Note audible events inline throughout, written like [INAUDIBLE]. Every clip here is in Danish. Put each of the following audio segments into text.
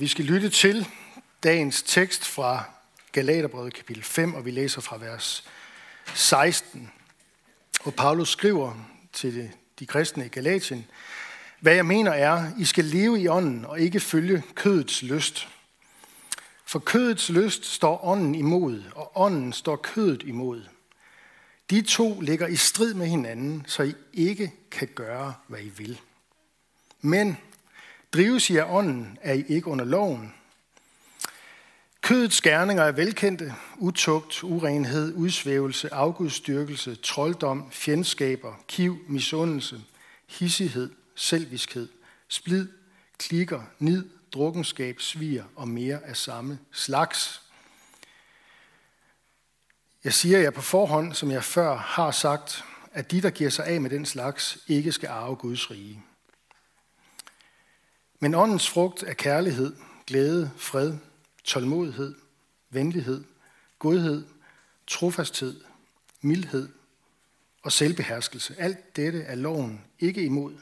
Vi skal lytte til dagens tekst fra Galaterbrevet kapitel 5, og vi læser fra vers 16. Og Paulus skriver til de kristne i Galatien, hvad jeg mener er, I skal leve i ånden og ikke følge kødets lyst. For kødets lyst står ånden imod, og ånden står kødet imod. De to ligger i strid med hinanden, så I ikke kan gøre, hvad I vil. Men drives I af ånden, er I ikke under loven. Kødets gerninger er velkendte. Utugt, urenhed, udsvævelse, afgudstyrkelse, trolddom, fjendskaber, kiv, misundelse, hissighed, selviskhed, splid, klikker, nid, drukkenskab, svir og mere af samme slags. Jeg siger jer på forhånd, som jeg før har sagt, at de, der giver sig af med den slags, ikke skal arve Guds rige. Men åndens frugt er kærlighed, glæde, fred, tålmodighed, venlighed, godhed, trofasthed, mildhed og selvbeherskelse. Alt dette er loven ikke imod.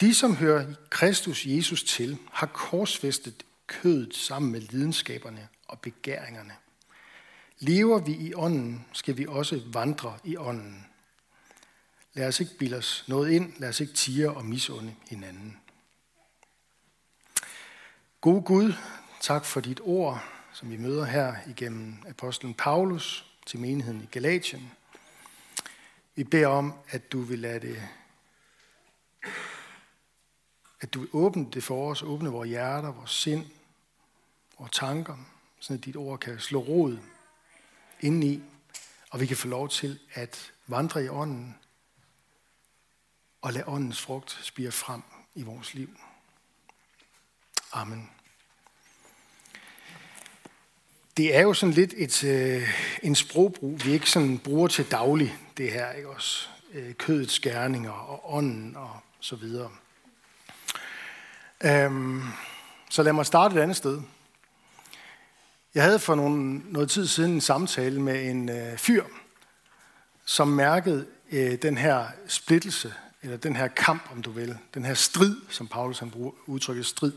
De, som hører Kristus Jesus til, har korsfæstet kødet sammen med lidenskaberne og begæringerne. Lever vi i ånden, skal vi også vandre i ånden. Lad os ikke bilde os noget ind, lad os ikke tire og misunde hinanden. God Gud, tak for dit ord, som vi møder her igennem apostlen Paulus til menigheden i Galatien. Vi beder om, at du vil lade det, at du vil åbne det for os, åbne vores hjerter, vores sind, vores tanker, så dit ord kan slå rod indeni, og vi kan få lov til at vandre i ånden og lade åndens frugt spire frem i vores liv. Amen. Det er jo sådan lidt et, øh, en sprogbrug, vi ikke sådan bruger til daglig, det her, ikke også? Øh, kødets gerninger og ånden og så videre. Øhm, så lad mig starte et andet sted. Jeg havde for nogle, noget tid siden en samtale med en øh, fyr, som mærkede øh, den her splittelse, eller den her kamp, om du vil, den her strid, som Paulus han bruger udtrykket strid,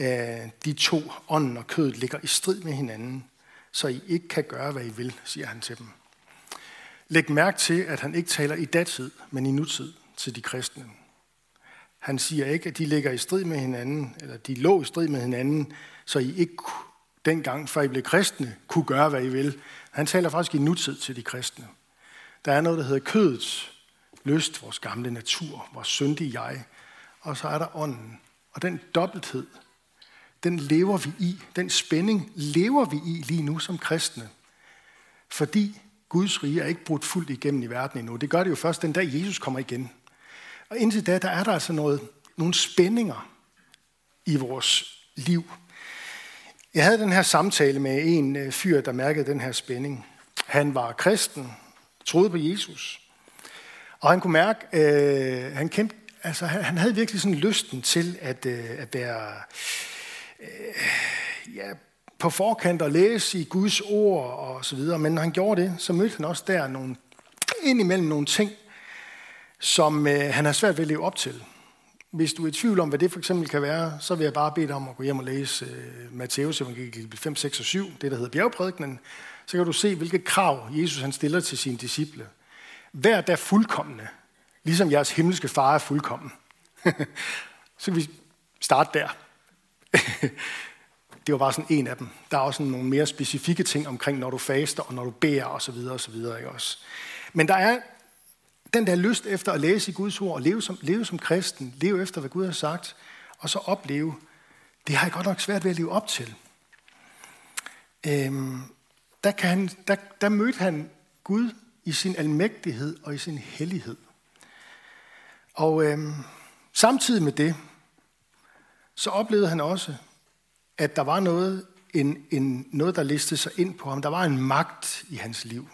Øh, de to, ånden og kødet, ligger i strid med hinanden, så I ikke kan gøre, hvad I vil, siger han til dem. Læg mærke til, at han ikke taler i datid, men i nutid til de kristne. Han siger ikke, at de ligger i strid med hinanden, eller de lå i strid med hinanden, så I ikke dengang, før I blev kristne, kunne gøre, hvad I vil. Han taler faktisk i nutid til de kristne. Der er noget, der hedder kødets lyst, vores gamle natur, vores syndige jeg, og så er der ånden. Og den dobbelthed, den lever vi i. Den spænding lever vi i lige nu som kristne. Fordi Guds rige er ikke brudt fuldt igennem i verden endnu. Det gør det jo først den dag, Jesus kommer igen. Og indtil da, der er der altså noget, nogle spændinger i vores liv. Jeg havde den her samtale med en øh, fyr, der mærkede den her spænding. Han var kristen, troede på Jesus. Og han kunne mærke, øh, han kendte, altså han havde virkelig sådan lysten til at, øh, at være øh, ja, på forkant og læse i Guds ord og så videre. Men når han gjorde det, så mødte han også der nogle, indimellem nogle ting, som øh, han har svært ved at leve op til. Hvis du er i tvivl om, hvad det for eksempel kan være, så vil jeg bare bede dig om at gå hjem og læse øh, Matteus evangeliet 5, 6 og 7, det der hedder bjergprædikenen. Så kan du se, hvilke krav Jesus han stiller til sine disciple. Vær der fuldkommende, ligesom jeres himmelske far er fuldkommen. [LAUGHS] så kan vi starte der. [LAUGHS] det var bare sådan en af dem. Der er også sådan nogle mere specifikke ting omkring, når du faster og når du beder osv. osv. Ikke også? Men der er den der lyst efter at læse i Guds ord og leve som, leve som kristen, leve efter, hvad Gud har sagt, og så opleve, det har jeg godt nok svært ved at leve op til. Øhm, der, kan han, der, der mødte han Gud i sin almægtighed og i sin hellighed. Og øhm, samtidig med det, så oplevede han også, at der var noget, en, en, noget, der listede sig ind på ham. Der var en magt i hans liv.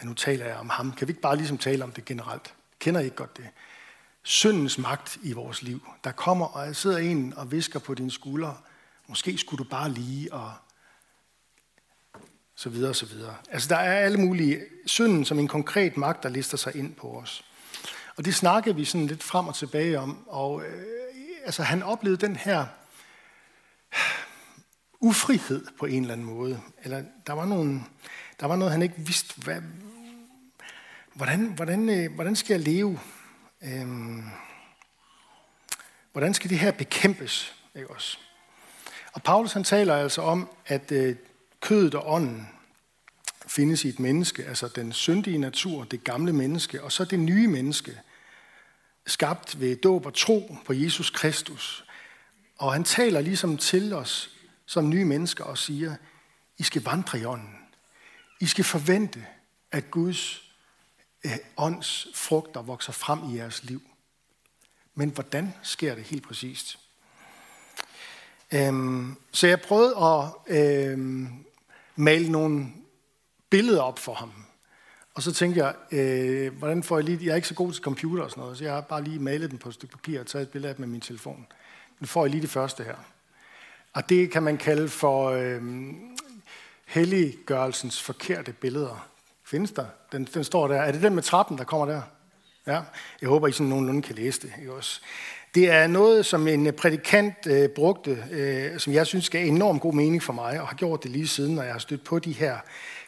Ja, nu taler jeg om ham. Kan vi ikke bare ligesom tale om det generelt? Kender I ikke godt det? Syndens magt i vores liv. Der kommer, og jeg sidder en og visker på dine skuldre. Måske skulle du bare lige, og så videre, og så videre. Altså, der er alle mulige synden som en konkret magt, der lister sig ind på os. Og det snakkede vi sådan lidt frem og tilbage om, og øh, altså han oplevede den her ufrihed på en eller anden måde. Eller der var, nogle, der var noget, han ikke vidste, hvad, hvordan, hvordan, øh, hvordan skal jeg leve? Øhm, hvordan skal det her bekæmpes? Ikke også? Og Paulus han taler altså om, at øh, kødet og ånden findes i et menneske, altså den syndige natur, det gamle menneske, og så det nye menneske, skabt ved dåb og tro på Jesus Kristus. Og han taler ligesom til os som nye mennesker og siger, I skal vandre i ånden. I skal forvente, at Guds øh, ånds frugter vokser frem i jeres liv. Men hvordan sker det helt præcist? Øhm, så jeg prøvede at øhm, male nogle billeder op for ham. Og så tænkte jeg, øh, hvordan får jeg lige... Jeg er ikke så god til computer og sådan noget, så jeg har bare lige malet den på et stykke papir og taget et billede af med min telefon. Nu får jeg lige det første her. Og det kan man kalde for øh, helliggørelsens forkerte billeder. Findes der? Den, den står der. Er det den med trappen, der kommer der? Ja. Jeg håber, I sådan nogenlunde kan læse det. Ikke også? Det er noget, som en prædikant øh, brugte, øh, som jeg synes gav enormt god mening for mig, og har gjort det lige siden, når jeg har stødt på de her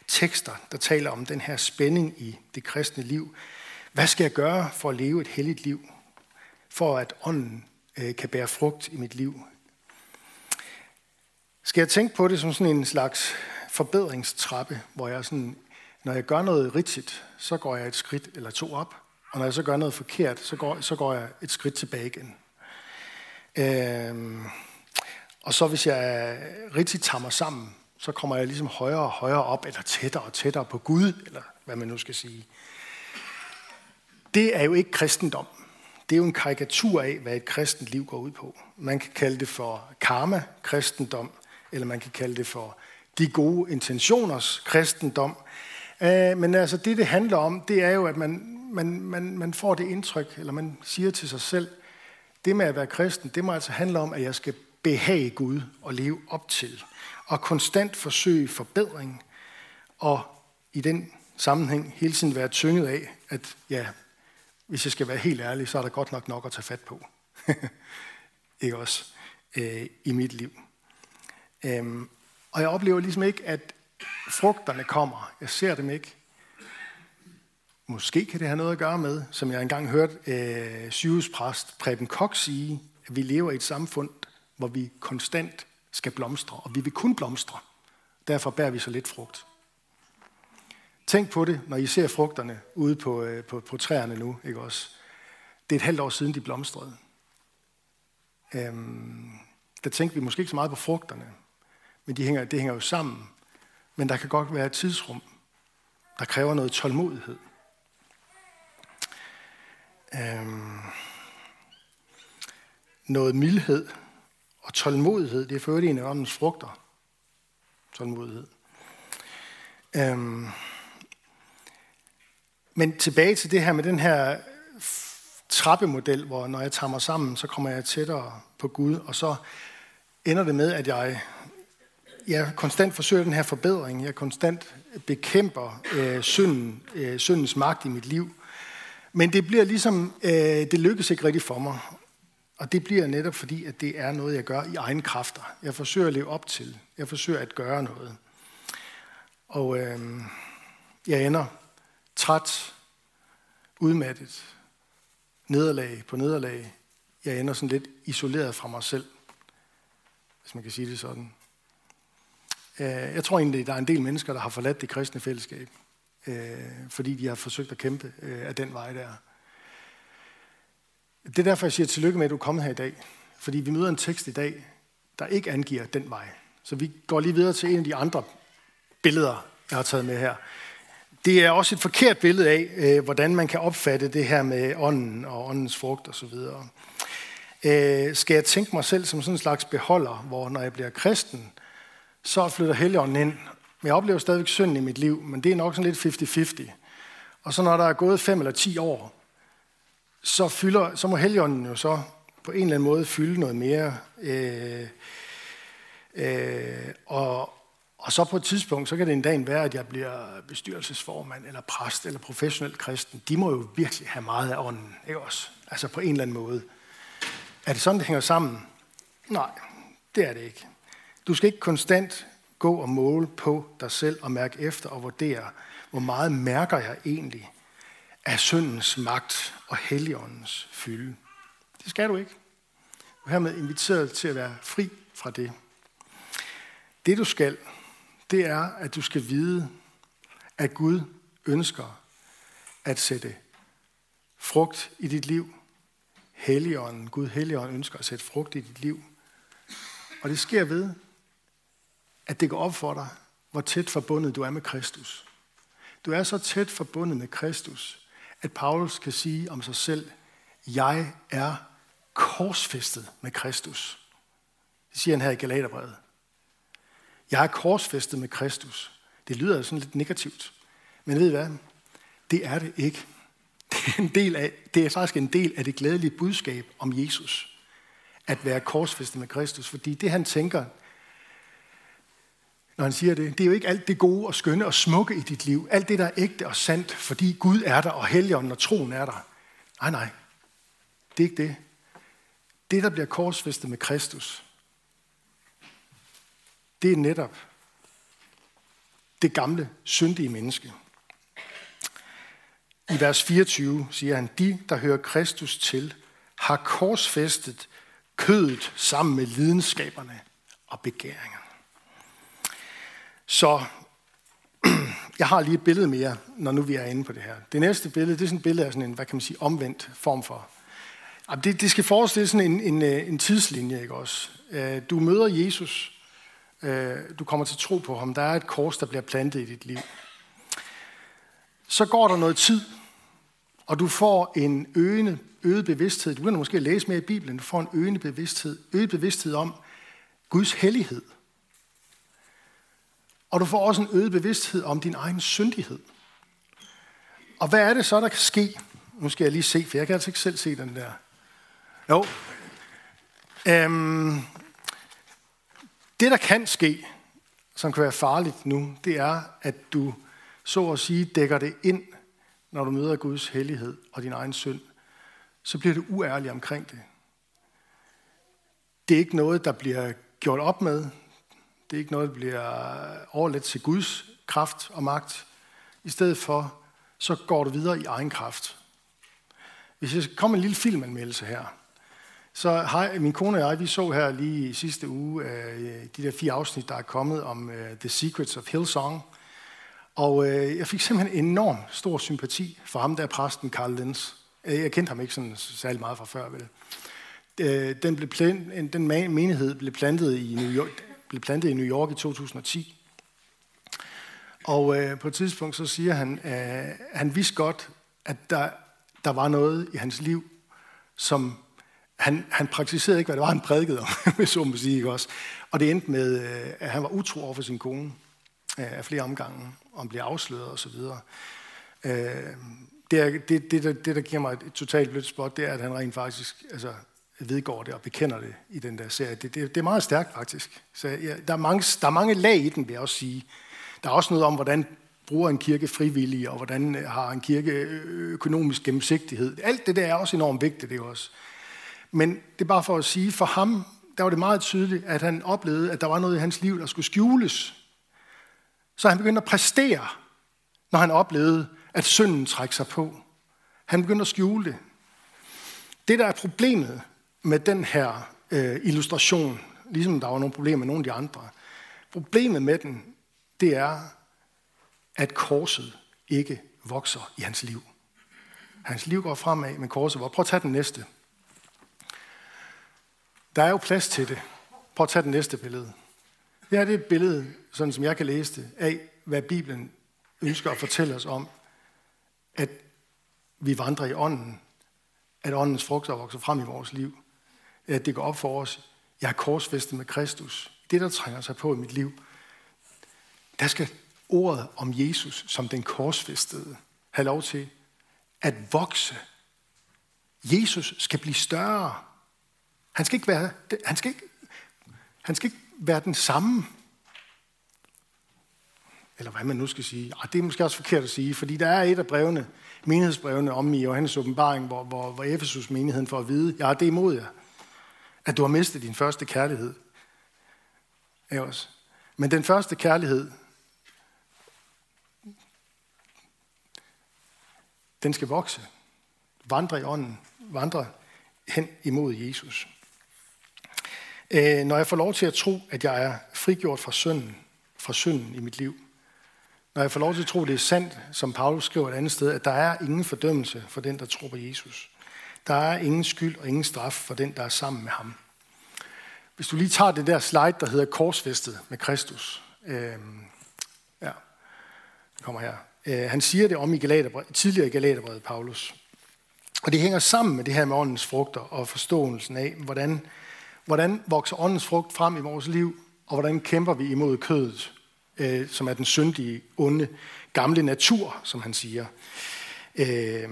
tekster, der taler om den her spænding i det kristne liv. Hvad skal jeg gøre for at leve et helligt liv? For at ånden øh, kan bære frugt i mit liv. Skal jeg tænke på det som sådan en slags forbedringstrappe, hvor jeg sådan, når jeg gør noget rigtigt, så går jeg et skridt eller to op, og når jeg så gør noget forkert, så går, så går jeg et skridt tilbage igen. Øhm, og så hvis jeg rigtig tager mig sammen, så kommer jeg ligesom højere og højere op, eller tættere og tættere på Gud, eller hvad man nu skal sige. Det er jo ikke kristendom. Det er jo en karikatur af, hvad et kristent liv går ud på. Man kan kalde det for karma-kristendom, eller man kan kalde det for de gode intentioners kristendom. Øh, men altså det, det handler om, det er jo, at man, man, man, man får det indtryk, eller man siger til sig selv, det med at være kristen, det må altså handle om, at jeg skal behage Gud og leve op til og konstant forsøge forbedring, og i den sammenhæng hele tiden være tynget af, at ja, hvis jeg skal være helt ærlig, så er der godt nok nok at tage fat på. [LAUGHS] ikke også? Øh, I mit liv. Øhm, og jeg oplever ligesom ikke, at frugterne kommer. Jeg ser dem ikke. Måske kan det have noget at gøre med, som jeg engang hørte øh, sygehuspræst Preben Kok sige, at vi lever i et samfund, hvor vi konstant skal blomstre, og vi vil kun blomstre. Derfor bærer vi så lidt frugt. Tænk på det, når I ser frugterne ude på, øh, på, på træerne nu. Ikke også? Det er et halvt år siden, de blomstrede. Øhm, der tænkte vi måske ikke så meget på frugterne, men de hænger, det hænger jo sammen. Men der kan godt være et tidsrum, der kræver noget tålmodighed. Øhm, noget mildhed, og tålmodighed, det er for en af åndens frugter. Tålmodighed. Øhm. Men tilbage til det her med den her trappemodel, hvor når jeg tager mig sammen, så kommer jeg tættere på Gud, og så ender det med, at jeg, jeg konstant forsøger den her forbedring. Jeg konstant bekæmper øh, synden, øh, syndens magt i mit liv. Men det bliver ligesom, øh, det lykkes ikke rigtigt for mig. Og det bliver netop fordi, at det er noget, jeg gør i egen kræfter. Jeg forsøger at leve op til. Jeg forsøger at gøre noget. Og øh, jeg ender træt, udmattet, nederlag på nederlag. Jeg ender sådan lidt isoleret fra mig selv, hvis man kan sige det sådan. Øh, jeg tror egentlig, at der er en del mennesker, der har forladt det kristne fællesskab, øh, fordi de har forsøgt at kæmpe øh, af den vej der. Det er derfor, jeg siger tillykke med, at du er kommet her i dag. Fordi vi møder en tekst i dag, der ikke angiver den vej. Så vi går lige videre til en af de andre billeder, jeg har taget med her. Det er også et forkert billede af, øh, hvordan man kan opfatte det her med ånden og åndens frugt osv. Øh, skal jeg tænke mig selv som sådan en slags beholder, hvor når jeg bliver kristen, så flytter Helligånden ind. Men jeg oplever stadigvæk synd i mit liv, men det er nok sådan lidt 50-50. Og så når der er gået 5 eller 10 år, så, fylder, så må heligånden jo så på en eller anden måde fylde noget mere. Øh, øh, og, og så på et tidspunkt, så kan det en dag være, at jeg bliver bestyrelsesformand, eller præst, eller professionel kristen. De må jo virkelig have meget af ånden, ikke også? Altså på en eller anden måde. Er det sådan, det hænger sammen? Nej, det er det ikke. Du skal ikke konstant gå og måle på dig selv og mærke efter og vurdere, hvor meget mærker jeg egentlig af syndens magt og helligåndens fylde. Det skal du ikke. Du er hermed inviteret til at være fri fra det. Det du skal, det er, at du skal vide, at Gud ønsker at sætte frugt i dit liv. Helligånden, Gud Helligånden ønsker at sætte frugt i dit liv. Og det sker ved, at det går op for dig, hvor tæt forbundet du er med Kristus. Du er så tæt forbundet med Kristus, at Paulus kan sige om sig selv, jeg er korsfæstet med Kristus. Det siger han her i Galaterbrevet. Jeg er korsfæstet med Kristus. Det lyder sådan lidt negativt. Men ved I hvad? Det er det ikke. [LAUGHS] Det er, en del af, det er faktisk en del af det glædelige budskab om Jesus. At være korsfæstet med Kristus. Fordi det han tænker, når han siger det, det er jo ikke alt det gode og skønne og smukke i dit liv. Alt det, der er ægte og sandt, fordi Gud er der, og helligånden og troen er der. Nej, nej. Det er ikke det. Det, der bliver korsfæstet med Kristus, det er netop det gamle, syndige menneske. I vers 24 siger han, de, der hører Kristus til, har korsfæstet kødet sammen med lidenskaberne og begæringer. Så [CLEARS THROAT] jeg har lige et billede mere, når nu vi er inde på det her. Det næste billede, det er sådan et billede af sådan en, hvad kan man sige, omvendt form for. Det, det skal forestille sådan en, en, øh, en tidslinje, ikke også? Øh, du møder Jesus, øh, du kommer til tro på ham, der er et kors, der bliver plantet i dit liv. Så går der noget tid, og du får en øgende, øget bevidsthed. Du kan måske læse mere i Bibelen. Du får en øgende bevidsthed, øget bevidsthed om Guds hellighed. Og du får også en øget bevidsthed om din egen syndighed. Og hvad er det så, der kan ske? Nu skal jeg lige se, for jeg kan altså ikke selv se den der. Jo. Øhm, det, der kan ske, som kan være farligt nu, det er, at du så at sige dækker det ind, når du møder Guds hellighed og din egen synd. Så bliver du uærlig omkring det. Det er ikke noget, der bliver gjort op med. Det er ikke noget, der bliver overladt til Guds kraft og magt. I stedet for, så går du videre i egen kraft. Hvis jeg kommer en lille filmanmeldelse her, så har min kone og jeg, vi så her lige i sidste uge øh, de der fire afsnit, der er kommet om uh, The Secrets of Hillsong. Og uh, jeg fik simpelthen enorm stor sympati for ham, der er præsten Carl Lenz. Øh, jeg kendte ham ikke sådan særlig meget fra før, vel. Den, blev plant, den menighed blev plantet i New York, blev plantet i New York i 2010. Og øh, på et tidspunkt så siger han, at øh, han vidste godt, at der, der var noget i hans liv, som han, han praktiserede ikke, hvad det var, han prædikede om, [LAUGHS] hvis så må sige, ikke også? Og det endte med, øh, at han var utro over for sin kone øh, af flere omgange, og han blev afsløret osv. Øh, det, er, det, det, der, det, der giver mig et totalt blødt spot, det er, at han rent faktisk altså, vedgår det og bekender det i den der serie. Det, det, det er meget stærkt faktisk. Så ja, der, er mange, der er mange lag i den, vil jeg også sige. Der er også noget om, hvordan bruger en kirke frivillige, og hvordan øh, har en kirke øh, økonomisk gennemsigtighed. Alt det der er også enormt vigtigt, det er også. Men det er bare for at sige, for ham, der var det meget tydeligt, at han oplevede, at der var noget i hans liv, der skulle skjules. Så han begyndte at præstere, når han oplevede, at synden trækker sig på. Han begyndte at skjule det. Det, der er problemet med den her øh, illustration, ligesom der var nogle problemer med nogle af de andre, problemet med den, det er, at korset ikke vokser i hans liv. Hans liv går fremad, men korset vokser. Prøv at tage den næste. Der er jo plads til det. Prøv at tage den næste billede. Det her det er et billede, sådan som jeg kan læse det, af hvad Bibelen ønsker at fortælle os om, at vi vandrer i ånden, at åndens frugter vokser frem i vores liv, at det går op for os, jeg er korsfæstet med Kristus. Det, der trænger sig på i mit liv, der skal ordet om Jesus som den korsfæstede have lov til at vokse. Jesus skal blive større. Han skal ikke være, han skal ikke, han skal ikke være den samme. Eller hvad man nu skal sige. Arh, det er måske også forkert at sige, fordi der er et af brevene, menighedsbrevene om i Johannes åbenbaring, hvor, hvor, hvor Efesus menigheden får at vide, ja, det er imod jer. At du har mistet din første kærlighed. Ellers. også. Men den første kærlighed, den skal vokse. Vandre i ånden. Vandre hen imod Jesus. Øh, når jeg får lov til at tro, at jeg er frigjort fra synden, fra synden i mit liv, når jeg får lov til at tro, at det er sandt, som Paulus skriver et andet sted, at der er ingen fordømmelse for den, der tror på Jesus. Der er ingen skyld og ingen straf for den, der er sammen med ham. Hvis du lige tager det der slide, der hedder korsfæstet med Kristus. Øh, ja, kommer her. Øh, han siger det om i Galaterbrevet, tidligere i Galaterbrevet, Paulus. Og det hænger sammen med det her med åndens frugter og forståelsen af, hvordan, hvordan vokser åndens frugt frem i vores liv, og hvordan kæmper vi imod kødet, øh, som er den syndige, onde, gamle natur, som han siger. Øh,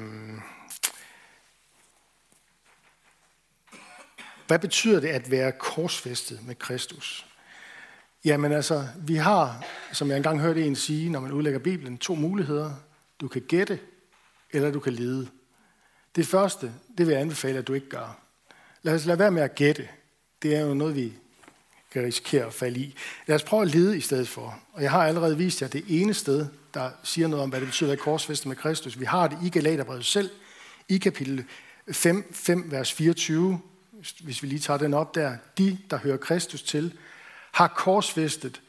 hvad betyder det at være korsfæstet med Kristus? Jamen altså, vi har, som jeg engang hørte en sige, når man udlægger Bibelen, to muligheder. Du kan gætte, eller du kan lede. Det første, det vil jeg anbefale, at du ikke gør. Lad os lade være med at gætte. Det er jo noget, vi kan risikere at falde i. Lad os prøve at lede i stedet for. Og jeg har allerede vist jer det ene sted, der siger noget om, hvad det betyder at korsfæste med Kristus. Vi har det i Galaterbrevet selv, i kapitel 5, 5, vers 24, hvis vi lige tager den op der. De, der hører Kristus til, har korsfæstet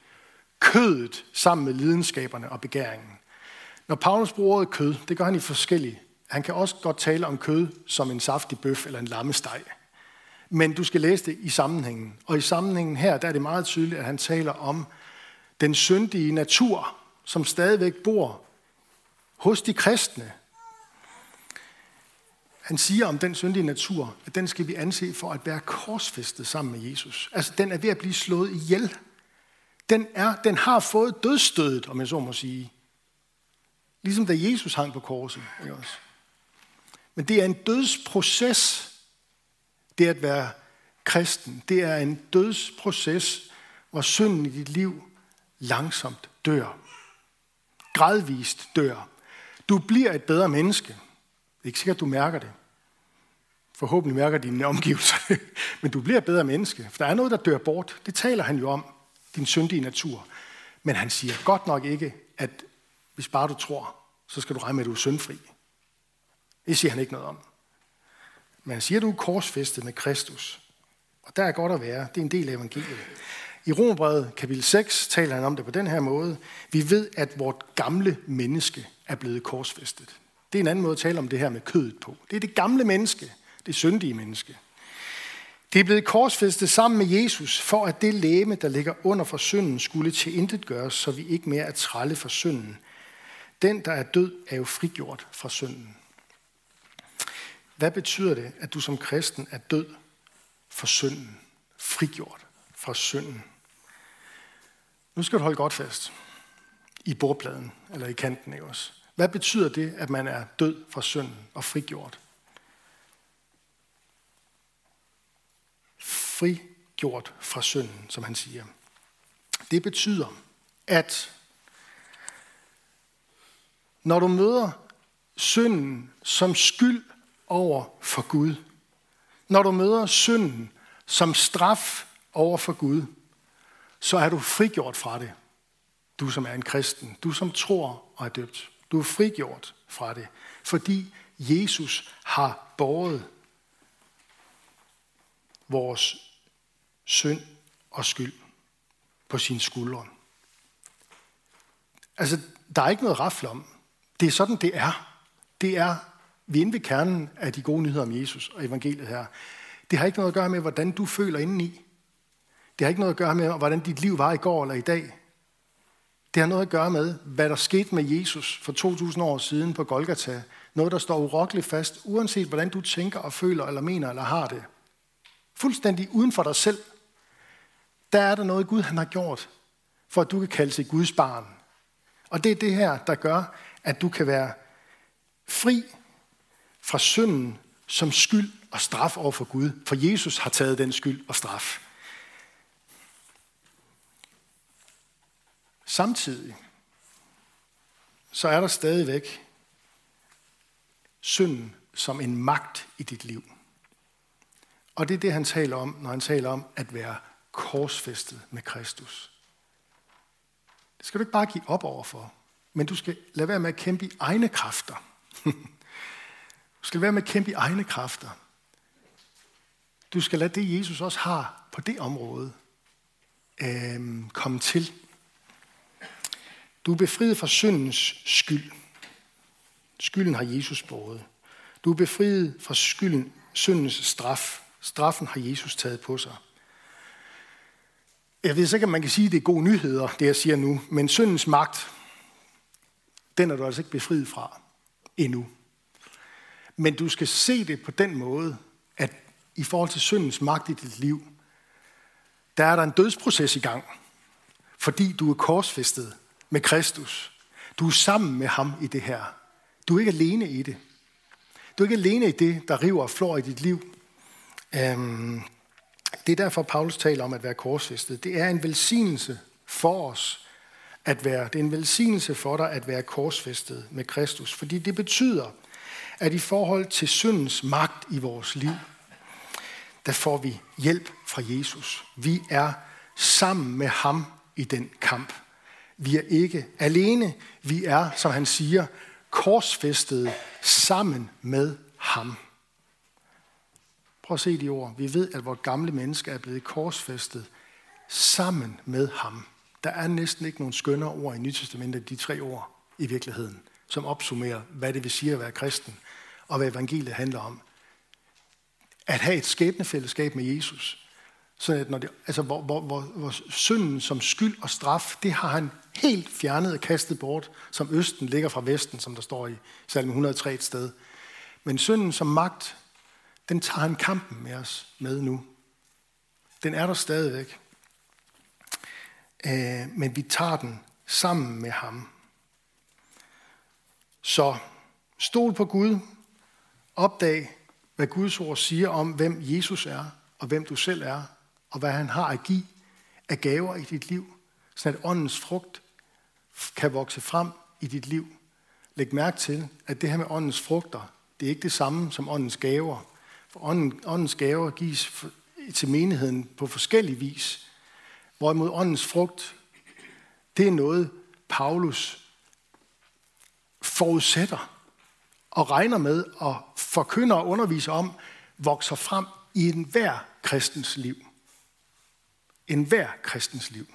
kødet sammen med lidenskaberne og begæringen. Når Paulus bruger ordet kød, det gør han i forskellige. Han kan også godt tale om kød som en saftig bøf eller en lammesteg. Men du skal læse det i sammenhængen. Og i sammenhængen her, der er det meget tydeligt, at han taler om den syndige natur, som stadigvæk bor hos de kristne. Han siger om den syndige natur, at den skal vi anse for at være korsfæstet sammen med Jesus. Altså, den er ved at blive slået ihjel. Den, er, den har fået dødstødet, om jeg så må sige. Ligesom da Jesus hang på korset. Ikke også? Men det er en dødsproces, det at være kristen. Det er en dødsproces, hvor synden i dit liv langsomt dør. Gradvist dør. Du bliver et bedre menneske. Det er ikke sikkert, du mærker det. Forhåbentlig mærker dine omgivelser [LAUGHS] Men du bliver bedre menneske. For der er noget, der dør bort. Det taler han jo om. Din syndige natur. Men han siger godt nok ikke, at hvis bare du tror, så skal du regne med, at du er syndfri. Det siger han ikke noget om. Men han siger, at du er korsfæstet med Kristus. Og der er godt at være. Det er en del af evangeliet. I Romerbrevet kapitel 6 taler han om det på den her måde. Vi ved, at vort gamle menneske er blevet korsfæstet. Det er en anden måde at tale om det her med kødet på. Det er det gamle menneske, det syndige menneske. Det er blevet korsfæstet sammen med Jesus, for at det læme, der ligger under for synden, skulle til intet gøres, så vi ikke mere er trælle for synden. Den, der er død, er jo frigjort fra synden. Hvad betyder det, at du som kristen er død for synden? Frigjort fra synden. Nu skal du holde godt fast i bordpladen, eller i kanten, ikke også? Hvad betyder det, at man er død fra synden og frigjort? Frigjort fra synden, som han siger. Det betyder, at når du møder synden som skyld over for Gud. Når du møder synden som straf over for Gud, så er du frigjort fra det. Du som er en kristen, du som tror og er døbt. Du er frigjort fra det, fordi Jesus har båret vores synd og skyld på sine skuldre. Altså, der er ikke noget rafle om. Det er sådan, det er. Det er vi er inde ved kernen af de gode nyheder om Jesus og evangeliet her. Det har ikke noget at gøre med, hvordan du føler indeni. Det har ikke noget at gøre med, hvordan dit liv var i går eller i dag. Det har noget at gøre med, hvad der skete med Jesus for 2000 år siden på Golgata. Noget, der står urokkeligt fast, uanset hvordan du tænker og føler eller mener eller har det. Fuldstændig uden for dig selv. Der er der noget, Gud han har gjort, for at du kan kalde sig Guds barn. Og det er det her, der gør, at du kan være fri fra synden som skyld og straf over for Gud, for Jesus har taget den skyld og straf. Samtidig så er der stadigvæk synden som en magt i dit liv. Og det er det, han taler om, når han taler om at være korsfæstet med Kristus. Det skal du ikke bare give op overfor, men du skal lade være med at kæmpe i egne kræfter. [LAUGHS] du skal lade være med at kæmpe i egne kræfter. Du skal lade det, Jesus også har på det område, øh, komme til. Du er befriet fra syndens skyld. Skylden har Jesus båret. Du er befriet fra skylden, syndens straf. Straffen har Jesus taget på sig. Jeg ved ikke, man kan sige, at det er gode nyheder, det jeg siger nu, men syndens magt, den er du altså ikke befriet fra endnu. Men du skal se det på den måde, at i forhold til syndens magt i dit liv, der er der en dødsproces i gang, fordi du er korsfæstet med Kristus. Du er sammen med ham i det her. Du er ikke alene i det. Du er ikke alene i det, der river og flår i dit liv. Øhm, det er derfor, Paulus taler om at være korsfæstet. Det er en velsignelse for os at være. Det er en velsignelse for dig at være korsfæstet med Kristus. Fordi det betyder, at i forhold til syndens magt i vores liv, der får vi hjælp fra Jesus. Vi er sammen med ham i den kamp. Vi er ikke alene. Vi er, som han siger, korsfæstet sammen med ham. Prøv at se de ord. Vi ved, at vores gamle menneske er blevet korsfæstet sammen med ham. Der er næsten ikke nogen skønnere ord i Nytestamentet, de tre ord i virkeligheden, som opsummerer, hvad det vil sige at være kristen, og hvad evangeliet handler om. At have et skæbnefællesskab med Jesus, så at når det, altså hvor, hvor, hvor, hvor synden som skyld og straf, det har han helt fjernet og kastet bort, som Østen ligger fra Vesten, som der står i salme 103 et sted. Men synden som magt, den tager han kampen med os med nu. Den er der stadigvæk. Øh, men vi tager den sammen med ham. Så stol på Gud. Opdag, hvad Guds ord siger om, hvem Jesus er, og hvem du selv er, og hvad han har at give af gaver i dit liv, så at åndens frugt kan vokse frem i dit liv. Læg mærke til, at det her med åndens frugter, det er ikke det samme som åndens gaver. Ånden, åndens gaver gives til menigheden på forskellig vis. Hvorimod åndens frugt, det er noget, Paulus forudsætter og regner med og forkynder og underviser om, vokser frem i enhver kristens liv. Enhver kristens liv.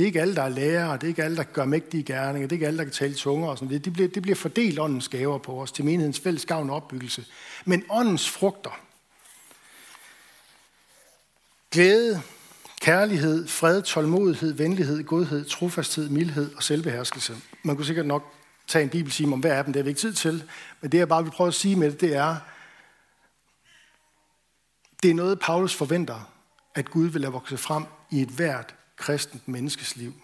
Det er ikke alle, der er lærere, det er ikke alle, der gør mægtige gerninger, det er ikke alle, der kan tale tunger og sådan noget. Det bliver, det bliver fordelt åndens gaver på os til menighedens fælles gavn og opbyggelse. Men åndens frugter, glæde, kærlighed, fred, tålmodighed, venlighed, godhed, trofasthed, mildhed og selvbeherskelse. Man kunne sikkert nok tage en bibeltime om hver af dem, det har vi ikke tid til. Men det jeg bare vil prøve at sige med det, det er, det er noget, Paulus forventer, at Gud vil lade vokse frem i et hvert kristent menneskes liv.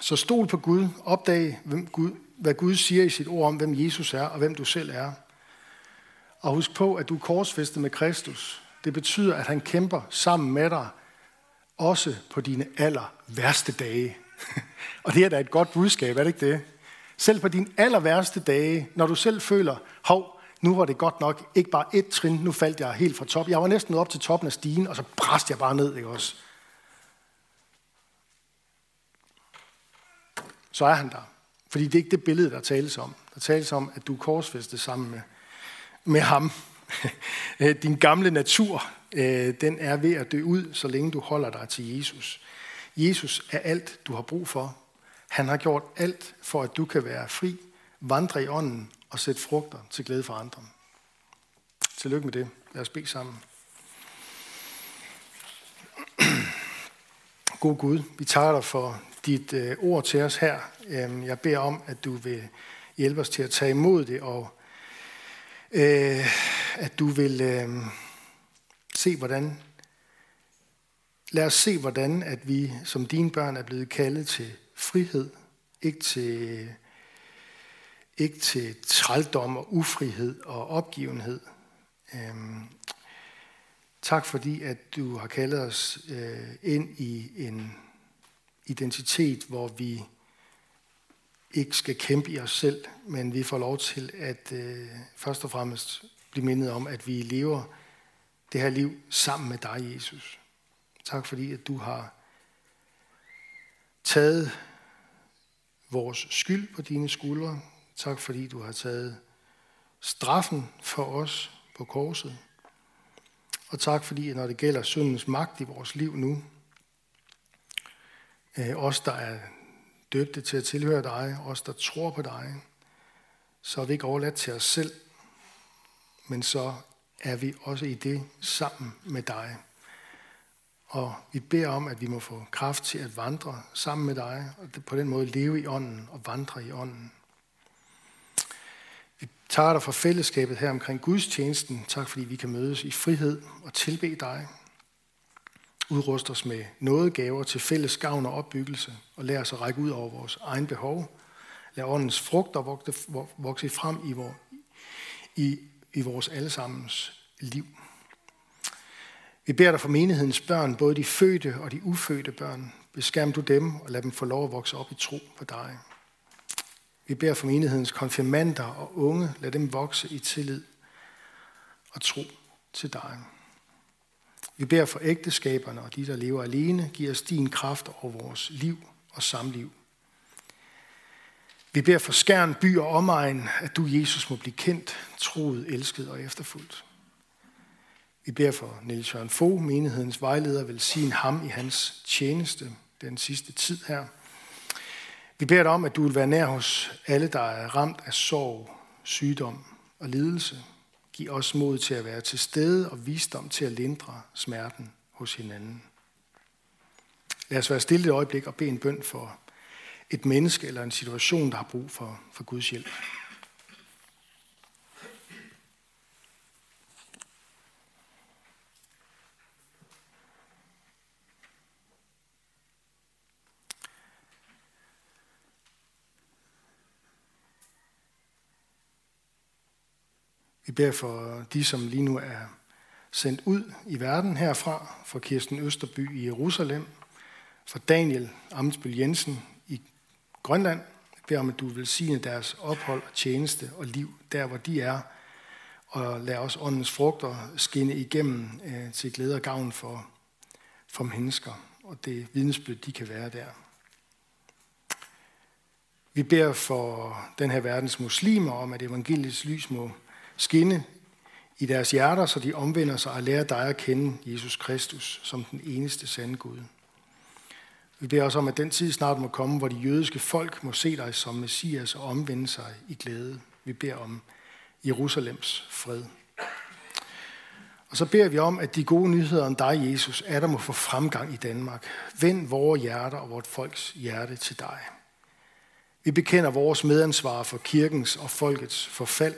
Så stol på Gud, opdag, hvem Gud, hvad Gud siger i sit ord om, hvem Jesus er og hvem du selv er. Og husk på, at du er korsfæstet med Kristus. Det betyder, at han kæmper sammen med dig, også på dine aller værste dage. [LAUGHS] og det er da et godt budskab, er det ikke det? Selv på dine aller værste dage, når du selv føler, hov, nu var det godt nok ikke bare et trin, nu faldt jeg helt fra top. Jeg var næsten op til toppen af stigen, og så bræst jeg bare ned, ikke også? Så er han der. Fordi det er ikke det billede, der tales om. Der tales om, at du er korsfæstet sammen med, med ham. [LAUGHS] Øh, din gamle natur, øh, den er ved at dø ud, så længe du holder dig til Jesus. Jesus er alt, du har brug for. Han har gjort alt for, at du kan være fri, vandre i ånden og sætte frugter til glæde for andre. Tillykke med det. Lad os bede sammen. [CLEARS THROAT] God Gud, vi takker dig for dit øh, ord til os her. Øhm, jeg beder om, at du vil hjælpe os til at tage imod det, og øh, at du vil øh, se, hvordan Lad os se, hvordan at vi som dine børn er blevet kaldet til frihed, ikke til ikke til trældom og ufrihed og opgivenhed. Øhm, tak fordi, at du har kaldet os øh, ind i en identitet, hvor vi ikke skal kæmpe i os selv, men vi får lov til at øh, først og fremmest blive mindet om, at vi lever det her liv sammen med dig, Jesus. Tak fordi, at du har taget vores skyld på dine skuldre. Tak fordi, du har taget straffen for os på korset. Og tak fordi, når det gælder syndens magt i vores liv nu, øh, os der er døbte til at tilhøre dig, os der tror på dig, så er vi ikke overladt til os selv, men så er vi også i det sammen med dig. Og vi beder om, at vi må få kraft til at vandre sammen med dig, og på den måde leve i ånden og vandre i ånden takker dig for fællesskabet her omkring gudstjenesten. Tak fordi vi kan mødes i frihed og tilbe dig. Udrust os med nådegaver til fælles gavn og opbyggelse, og lær os at række ud over vores egen behov. Lad åndens frugter vokse frem i, vor, i, i vores allesammens liv. Vi beder dig for menighedens børn, både de fødte og de ufødte børn. Beskærm du dem og lad dem få lov at vokse op i tro på dig. Vi beder for menighedens konfirmander og unge, lad dem vokse i tillid og tro til dig. Vi beder for ægteskaberne og de, der lever alene, giv os din kraft over vores liv og samliv. Vi beder for Skærn, by og omegn, at du, Jesus, må blive kendt, troet, elsket og efterfuldt. Vi beder for Niels Jørgen Fogh, menighedens vejleder, vil sige ham i hans tjeneste den sidste tid her. Vi beder dig om, at du vil være nær hos alle, der er ramt af sorg, sygdom og lidelse. Giv os mod til at være til stede og visdom til at lindre smerten hos hinanden. Lad os være stille et øjeblik og bede en bøn for et menneske eller en situation, der har brug for, for Guds hjælp. Vi beder for de, som lige nu er sendt ud i verden herfra, for Kirsten Østerby i Jerusalem, for Daniel Amtsbøl Jensen i Grønland. Jeg beder om, at du vil sige deres ophold og tjeneste og liv der, hvor de er, og lad os åndens frugter skinne igennem øh, til glæde og gavn for, for mennesker, og det vidnesbyrd, de kan være der. Vi beder for den her verdens muslimer om, at evangeliets lys må skinne i deres hjerter, så de omvender sig og lærer dig at kende Jesus Kristus som den eneste sande Gud. Vi beder også om, at den tid snart må komme, hvor de jødiske folk må se dig som Messias og omvende sig i glæde. Vi beder om Jerusalems fred. Og så beder vi om, at de gode nyheder om dig, Jesus, er der må få fremgang i Danmark. Vend vores hjerter og vort folks hjerte til dig. Vi bekender vores medansvar for kirkens og folkets forfald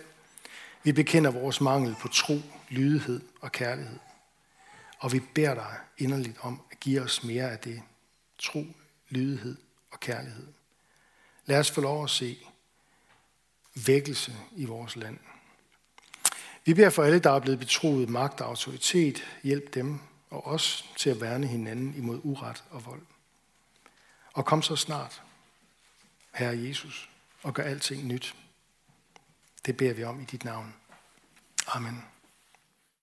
vi bekender vores mangel på tro, lydighed og kærlighed. Og vi beder dig inderligt om at give os mere af det. Tro, lydighed og kærlighed. Lad os få lov at se vækkelse i vores land. Vi beder for alle, der er blevet betroet magt og autoritet, hjælp dem og os til at værne hinanden imod uret og vold. Og kom så snart, Herre Jesus, og gør alting nyt. Det beder vi om i dit navn. Amen.